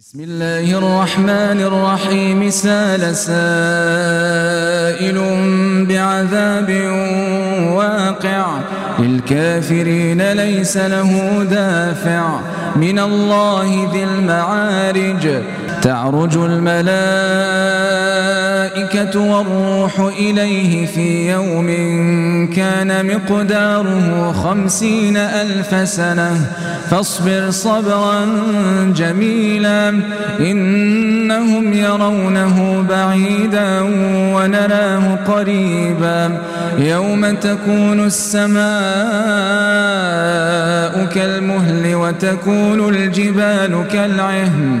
بسم الله الرحمن الرحيم. سال سائل بعذاب واقع. للكافرين ليس له دافع. من الله ذي المعارج. تعرج الملائكة والروح إليه في يوم كان مقداره خمسين ألف سنة. فاصبر صبرا جميلا إنهم يرونه بعيدا ونراه قريبا يوم تكون السماء كالمهل وتكون الجبال كالعهن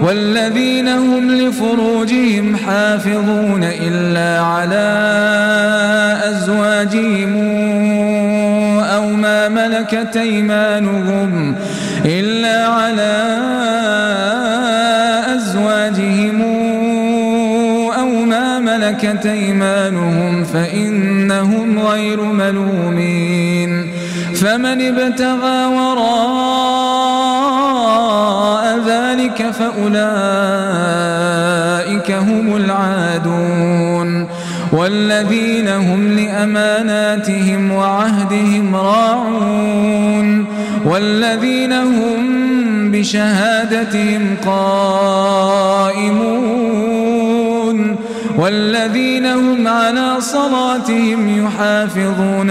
والذين هم لفروجهم حافظون إلا على أزواجهم أو ما ملكت أيمانهم إلا على أزواجهم أو ما ملكت أيمانهم فإنهم غير ملومين فمن ابتغى وراء ذلك فأولئك هم العادون والذين هم لأماناتهم وعهدهم راعون والذين هم بشهادتهم قائمون والذين هم على صلاتهم يحافظون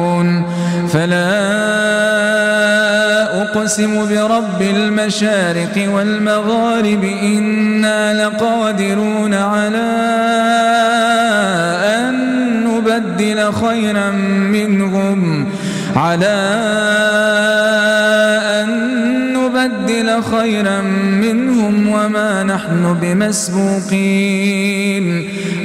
فلا أقسم برب المشارق والمغارب إنا لقادرون على أن نبدل خيرا منهم على أن نبدل خيرا منهم وما نحن بمسبوقين.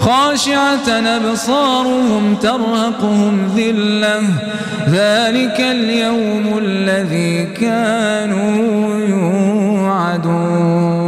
خاشعة أبصارهم ترهقهم ذلة. ذلك اليوم الذي كانوا يوعدون.